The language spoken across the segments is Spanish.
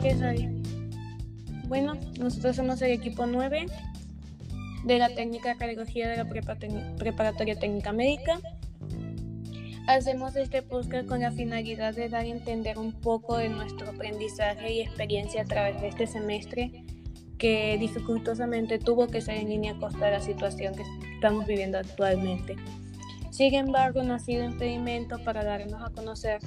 qué es Bueno, nosotros somos el equipo 9 de la técnica de cardiología de la preparatoria técnica médica. Hacemos este podcast con la finalidad de dar a entender un poco de nuestro aprendizaje y experiencia a través de este semestre que dificultosamente tuvo que ser en línea a costa de la situación que estamos viviendo actualmente. Sin embargo, no ha sido impedimento para darnos a conocer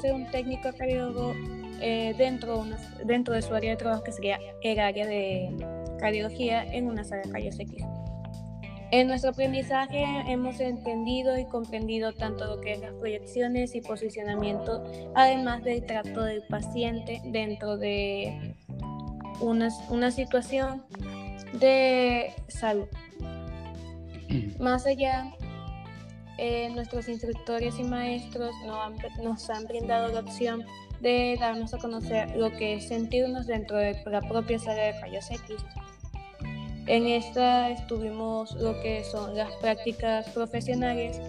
ser un técnico cardiólogo eh, dentro, dentro de su área de trabajo, que sería el área de cardiología en una sala X. En nuestro aprendizaje hemos entendido y comprendido tanto lo que es las proyecciones y posicionamiento, además del trato del paciente dentro de una, una situación de salud. Más allá, eh, nuestros instructores y maestros nos han, nos han brindado la opción de darnos a conocer lo que es sentirnos dentro de la propia sala de rayos X. En esta estuvimos lo que son las prácticas profesionales,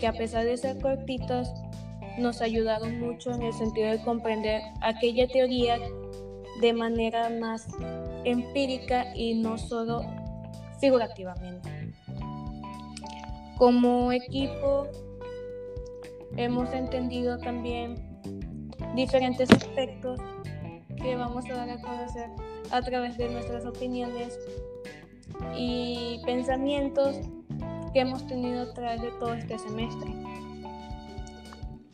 que a pesar de ser cortitas, nos ayudaron mucho en el sentido de comprender aquella teoría de manera más empírica y no solo figurativamente. Como equipo hemos entendido también diferentes aspectos que vamos a dar a conocer a través de nuestras opiniones y pensamientos que hemos tenido a través de todo este semestre.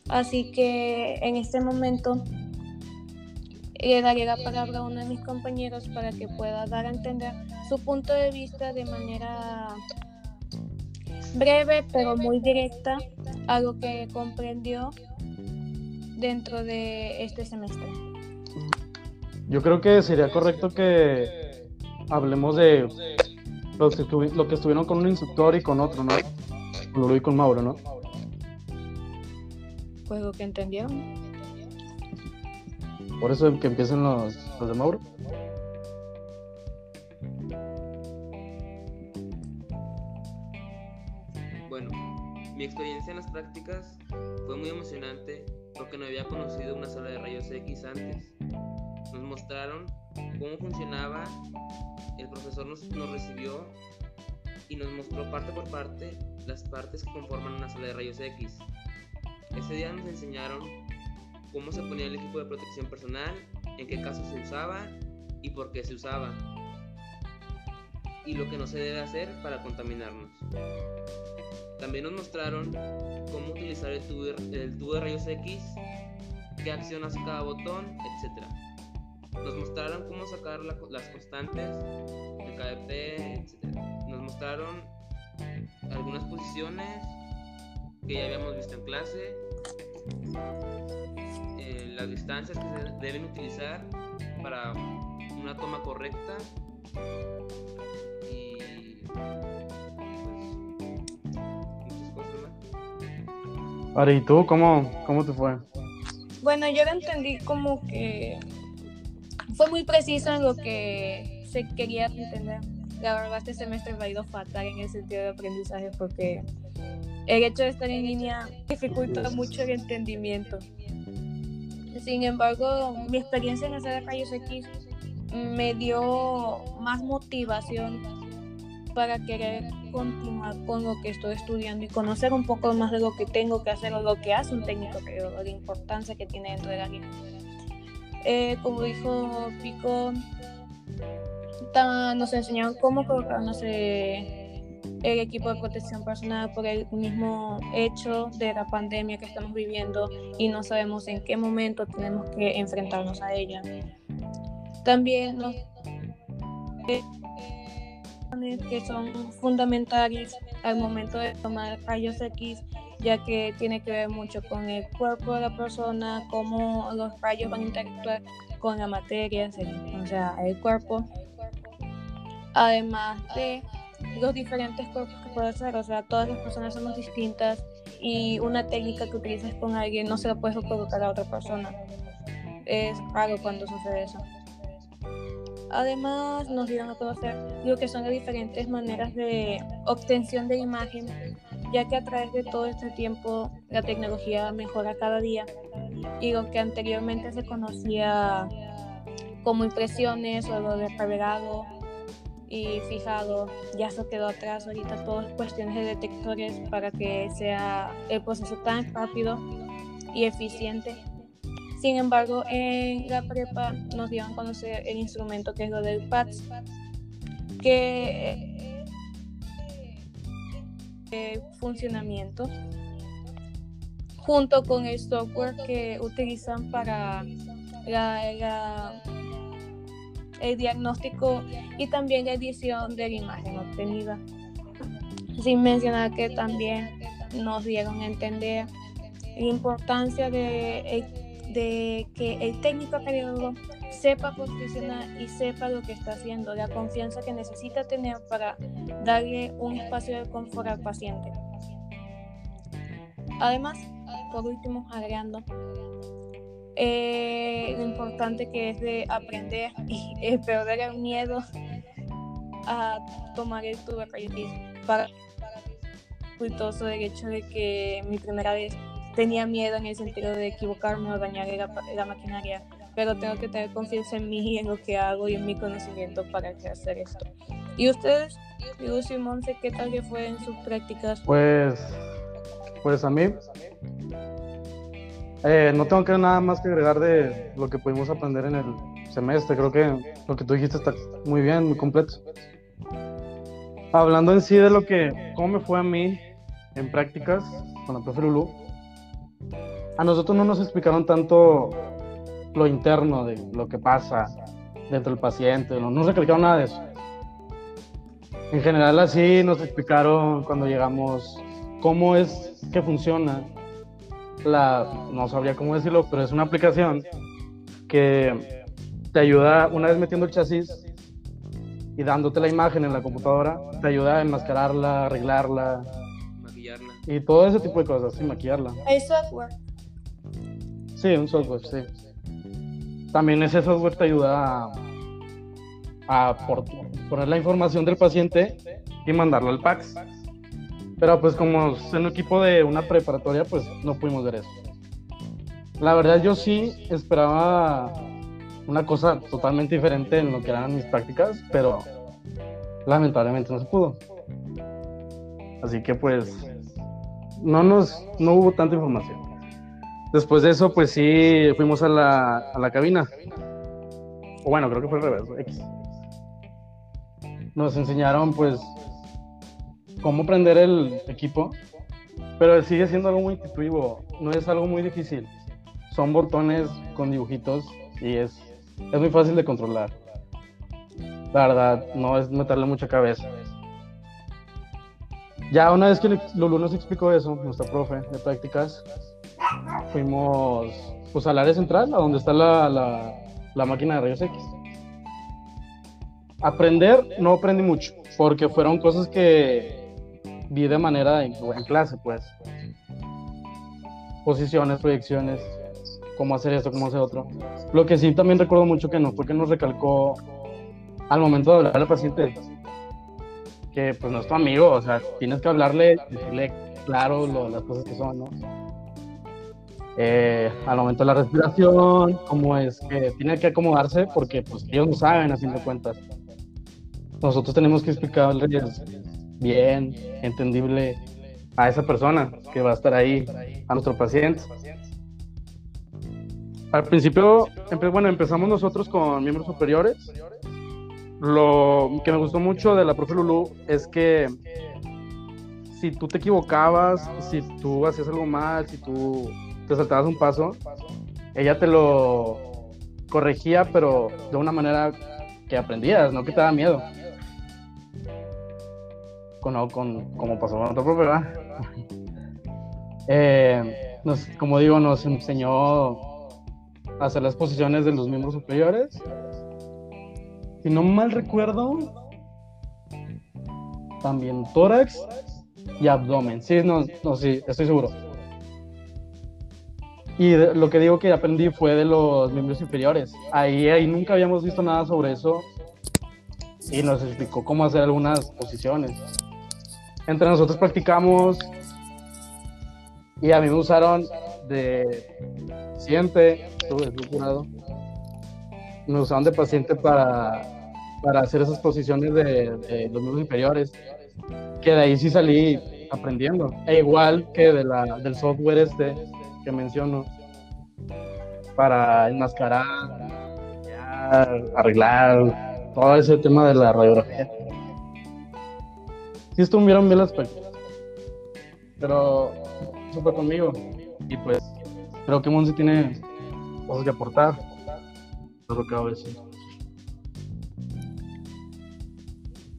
Así que en este momento le daré la palabra a uno de mis compañeros para que pueda dar a entender su punto de vista de manera breve pero muy directa a lo que comprendió dentro de este semestre. Yo creo que sería correcto que hablemos de lo que, lo que estuvieron con un instructor y con otro, ¿no? Con Lulu y con Mauro, ¿no? Pues lo que entendieron. Por eso que empiezan los, los de Mauro. Bueno, mi experiencia en las prácticas fue muy emocionante porque no había conocido una sala de rayos X antes. Nos mostraron cómo funcionaba, el profesor nos, nos recibió y nos mostró parte por parte las partes que conforman una sala de rayos X. Ese día nos enseñaron cómo se ponía el equipo de protección personal, en qué casos se usaba y por qué se usaba. Y lo que no se debe hacer para contaminarnos. También nos mostraron cómo utilizar el tubo, de rayos X, qué acción hace cada botón, etc. Nos mostraron cómo sacar las constantes, el KDP, etc. Nos mostraron algunas posiciones que ya habíamos visto en clase las distancias que se deben utilizar para una toma correcta ¿y tú cómo, cómo te fue? Bueno, yo lo entendí como que fue muy preciso en lo que se quería entender. La verdad, este semestre me ha ido fatal en el sentido de aprendizaje porque el hecho de estar en línea dificulta mucho el entendimiento. Sin embargo, mi experiencia en hacer rayos X me dio más motivación para querer continuar con lo que estoy estudiando y conocer un poco más de lo que tengo que hacer o lo que hace un técnico la importancia que tiene dentro de la vida. Eh, como dijo Pico, nos enseñaron cómo colocarnos el equipo de protección personal por el mismo hecho de la pandemia que estamos viviendo y no sabemos en qué momento tenemos que enfrentarnos a ella. También los que son fundamentales al momento de tomar rayos X, ya que tiene que ver mucho con el cuerpo de la persona, cómo los rayos van a interactuar con la materia, o sea, el cuerpo. Además de los diferentes cuerpos que puedes hacer, o sea, todas las personas somos distintas y una técnica que utilices con alguien no se la puedes colocar a otra persona. Es raro cuando sucede eso. Además, nos dieron a conocer lo que son las diferentes maneras de obtención de imagen, ya que a través de todo este tiempo la tecnología mejora cada día. Y lo que anteriormente se conocía como impresiones o lo de revelado y fijado ya se quedó atrás. Ahorita todas cuestiones de detectores para que sea el proceso tan rápido y eficiente sin embargo en la prepa nos dieron a conocer el instrumento que es lo del PATS que eh, funcionamiento junto con el software que utilizan para el diagnóstico y también la edición de la imagen obtenida. Sin mencionar que también nos dieron a entender la importancia de, de que el técnico cardiólogo sepa posicionar y sepa lo que está haciendo, la confianza que necesita tener para darle un espacio de confort al paciente. Además, por último, agregando eh, lo importante que es de aprender y perder el miedo a tomar el tubo para cultoso del hecho de que mi primera vez tenía miedo en el sentido de equivocarme o dañar la, maquinaria, pero tengo que tener confianza en mí y en lo que hago y en mi conocimiento para hacer esto. ¿Y ustedes, Luz y Monse, qué tal que fue en sus prácticas? Pues, pues a mí eh, no tengo que nada más que agregar de lo que pudimos aprender en el semestre. Creo que lo que tú dijiste está muy bien, muy completo. Hablando en sí de lo que, cómo me fue a mí en prácticas con la profe Lulu, a nosotros no nos explicaron tanto lo interno de lo que pasa dentro del paciente, no nos explicaron nada de eso. En general así nos explicaron cuando llegamos cómo es que funciona la, no sabría cómo decirlo, pero es una aplicación que te ayuda, una vez metiendo el chasis y dándote la imagen en la computadora, te ayuda a enmascararla, arreglarla, maquillarla. Y todo ese tipo de cosas, y maquillarla. ¿Hay software? Sí, un software, sí. También ese software te ayuda a, a poner la información del paciente y mandarlo al PAX. Pero pues como en un equipo de una preparatoria, pues no pudimos ver eso. La verdad yo sí esperaba una cosa totalmente diferente en lo que eran mis prácticas, pero lamentablemente no se pudo. Así que pues no nos no hubo tanta información. Después de eso, pues sí, fuimos a la, a la cabina. O bueno, creo que fue al revés. Nos enseñaron pues cómo prender el equipo, pero sigue siendo algo muy intuitivo, no es algo muy difícil. Son botones con dibujitos y es, es muy fácil de controlar. La verdad, no es meterle mucha cabeza. Ya una vez que Lulu nos explicó eso, nuestra profe de prácticas, fuimos pues al área central, a donde está la, la, máquina de rayos X. Aprender, no aprendí mucho, porque fueron cosas que vi de manera en, clase, pues. Posiciones, proyecciones, cómo hacer esto, cómo hacer otro. Lo que sí también recuerdo mucho que no fue que nos recalcó al momento de hablar al paciente que pues no es tu amigo, o sea, tienes que hablarle, decirle claro las cosas que son, ¿no? Eh, al momento de la respiración, cómo es que tiene que acomodarse porque pues ellos no saben haciendo cuentas. Nosotros tenemos que explicarles bien, entendible a esa persona que va a estar ahí, a nuestro paciente. Al principio, bueno, empezamos nosotros con miembros superiores. Lo que me gustó mucho de la profe Lulu es que si tú te equivocabas, si tú hacías algo mal, si tú te saltabas un paso, ella te lo corregía, pero de una manera que aprendías, no que te daba miedo con, con, como pasó con otro profe, ¿verdad? Eh, como digo, nos enseñó a hacer las posiciones de los miembros superiores. Si no mal recuerdo, también tórax y abdomen. Sí, no, no, sí, estoy seguro. Y lo que digo que aprendí fue de los miembros inferiores. Ahí, ahí nunca habíamos visto nada sobre eso y nos explicó cómo hacer algunas posiciones entre nosotros practicamos y a mí me usaron de paciente. Me usaban de paciente para, para hacer esas posiciones de, de los miembros inferiores, que de ahí sí salí aprendiendo. E igual que de la, del software este que menciono, para enmascarar, arreglar todo ese tema de la radiografía. Sí estuvieron bien las películas, pero eso fue conmigo. Y pues creo que Monse tiene cosas que aportar. Lo que a decir.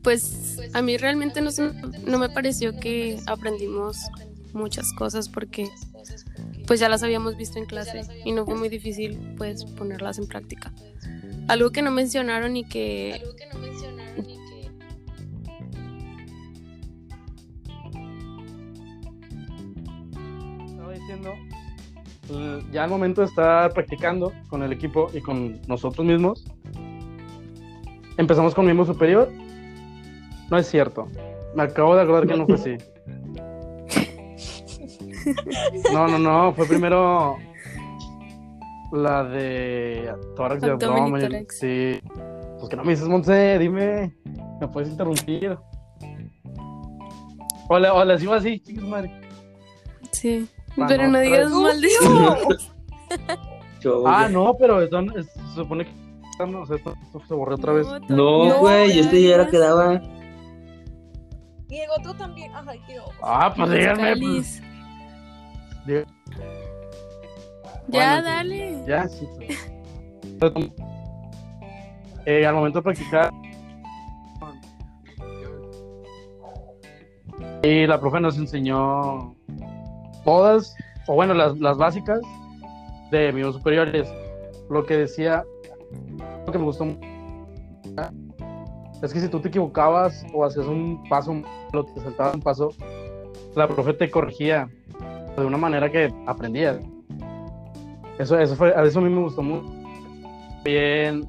Pues a mí realmente no, no me pareció que aprendimos muchas cosas porque pues ya las habíamos visto en clase y no fue muy difícil pues ponerlas en práctica. Algo que no mencionaron y que estaba diciendo pues, ya al momento de estar practicando con el equipo y con nosotros mismos empezamos con miembro superior no es cierto. Me acabo de acordar que no fue así. No, no, no. Fue primero la de tórax y abdomen. Sí. Pues que no me dices, Monse, dime. Me puedes interrumpir. Hola, hola, sigo así, chicos, madre. Sí. pero no digas mal de Ah, no, pero esto, se supone que no, esto, se borró otra vez. No, güey, yo este ya era quedaba. Diego, tú también. Ay, Dios. Ah, pues díganme. Pues. Ya, dale. Ya, sí. eh, al momento de practicar. Y la profe nos enseñó todas, o bueno, las, las básicas de mis superiores. Lo que decía, lo que me gustó es que si tú te equivocabas o hacías un paso, o te saltabas un paso, la profe te corregía de una manera que aprendías. Eso, eso, fue, eso a mí me gustó mucho. Bien,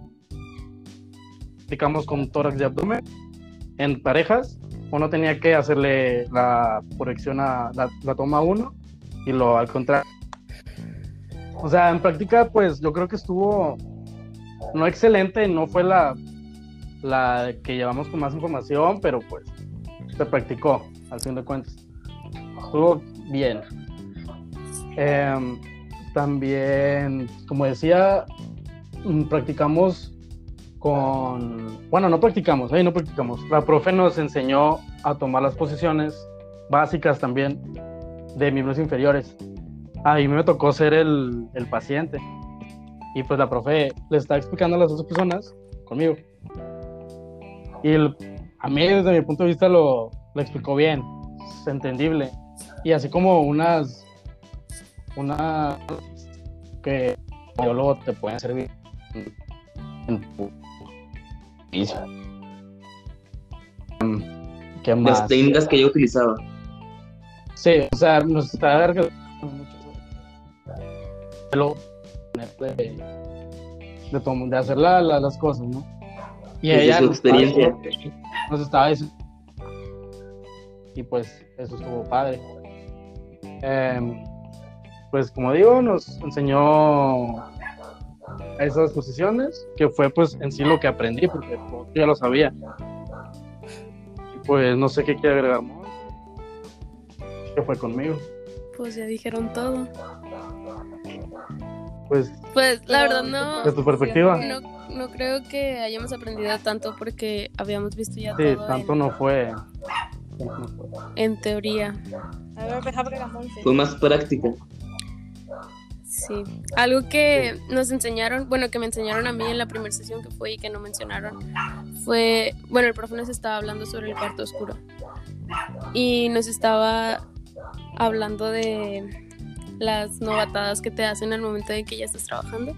aplicamos con tórax de abdomen en parejas. Uno tenía que hacerle la corrección a la, toma 1 y lo al contrario. O sea, en práctica, pues yo creo que estuvo no excelente, no fue la la que llevamos con más información, pero pues se practicó, al fin de cuentas. Estuvo bien. Em, también, como decía, mm, practicamos con... Bueno, no practicamos, ahí no practicamos. La profe nos enseñó a tomar las posiciones básicas también de miembros inferiores. Ahí me tocó ser el, el paciente. Y pues la profe le está explicando a las otras personas conmigo y a mí, desde mi punto de vista, lo, lo explicó bien, es entendible. Y así como unas, una que luego te pueden servir en tu ¿Qué más? Las técnicas que yo utilizaba. Sí, o sea, nos está de, de, de hacer las cosas, ¿no? Y ella su experiencia. Nos estaba diciendo. Y pues eso estuvo padre. Em, pues como digo, nos enseñó esas posiciones, que fue pues en sí lo que aprendí, porque ya lo sabía. pues no sé qué quiere agregar más. ¿Qué fue conmigo? Pues ya dijeron todo. Pues, pues la verdad no. De tu perspectiva. No, no creo que hayamos aprendido tanto porque habíamos visto ya sí, tanto no fue. En teoría. Fue más práctica. Sí. Algo que nos enseñaron, bueno, que me enseñaron a mí en la primera sesión que fue y que no mencionaron, fue, bueno, el profe nos estaba hablando sobre el cuarto oscuro. Y nos estaba hablando de las novatadas que te hacen al momento de que ya estás trabajando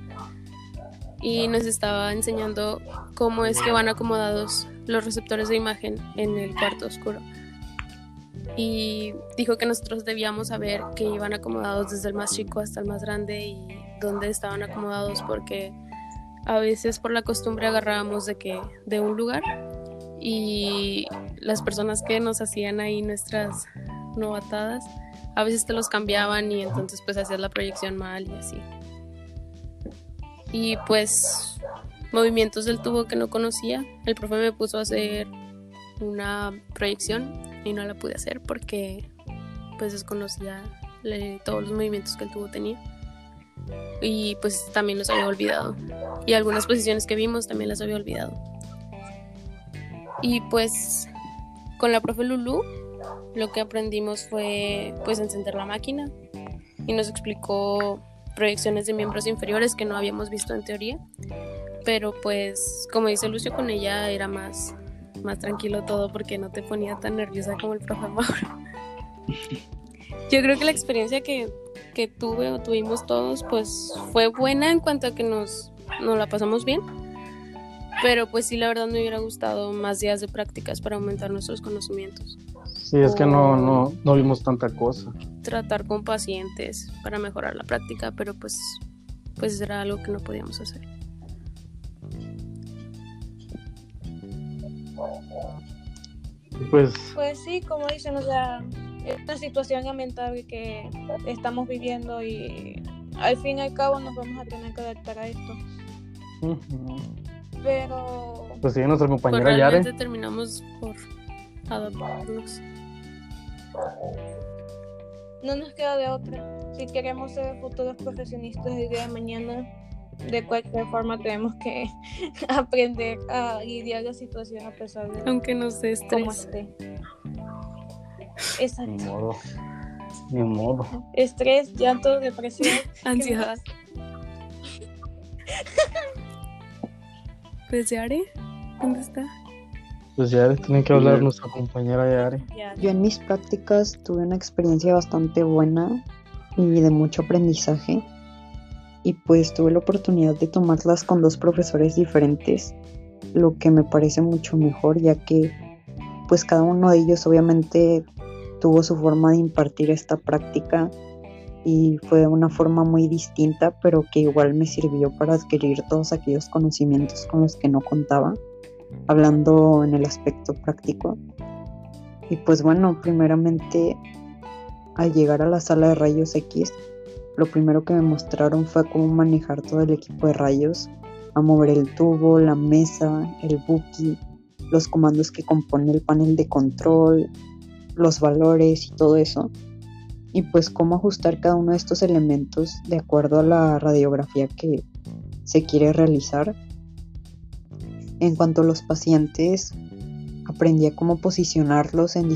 y nos estaba enseñando cómo es que van acomodados los receptores de imagen en el cuarto oscuro. Y dijo que nosotros debíamos saber que iban acomodados desde el más chico hasta el más grande y dónde estaban acomodados porque a veces por la costumbre agarrábamos de que de un lugar y las personas que nos hacían ahí nuestras novatadas a veces te los cambiaban y entonces pues hacías la proyección mal y así. Y pues movimientos del tubo que no conocía, el profe me puso a hacer una proyección y no la pude hacer porque pues desconocía todos los movimientos que el tubo tenía. Y pues también los había olvidado. Y algunas posiciones que vimos también las había olvidado. Y pues con la profe Lulu lo que aprendimos fue pues encender la máquina y nos explicó proyecciones de miembros inferiores que no habíamos visto en teoría. Pero pues como dice Lucio con ella era más más tranquilo todo porque no te ponía tan nerviosa como el profe Mauro. Yo creo que la experiencia que, que tuve o tuvimos todos pues fue buena en cuanto a que nos, nos la pasamos bien pero pues sí, la verdad me hubiera gustado más días de prácticas para aumentar nuestros conocimientos. Sí, es que no, no, no vimos tanta cosa. Tratar con pacientes para mejorar la práctica, pero pues, pues era algo que no podíamos hacer. Pues, Pues sí, como dicen, o sea, es una situación lamentable que estamos viviendo y al fin y al cabo nos vamos a tener que adaptar a esto. Pero pues sí, nuestra Pues compañera Yare. realmente terminamos por adaptarnos. no nos queda de otra. Si queremos ser futuros profesionistas el día de mañana, de cualquier forma tenemos que aprender a lidiar la situación a pesar de Aunque nos dé estrés. esté. Ni Exacto. modo. Ni modo. Estrés, llanto, depresión. Ansiedad. Pues Yare, ¿dónde está? Pues Yare, tiene que hablar nuestra compañera Yare. Ya. Yo en mis prácticas tuve una experiencia bastante buena y de mucho aprendizaje. Y pues tuve la oportunidad de tomarlas con dos profesores diferentes, lo que me parece mucho mejor ya que pues cada uno de ellos obviamente tuvo su forma de impartir esta práctica y fue de una forma muy distinta, pero que igual me sirvió para adquirir todos aquellos conocimientos con los que no contaba, hablando en el aspecto práctico. Y pues bueno, primeramente al llegar a la sala de rayos X, lo primero que me mostraron fue cómo manejar todo el equipo de rayos, a mover el tubo, la mesa, el buki, los comandos que compone el panel de control, los valores y todo eso. Y pues cómo ajustar cada uno de estos elementos de acuerdo a la radiografía que se quiere realizar. En cuanto a los pacientes, aprendí a cómo posicionarlos en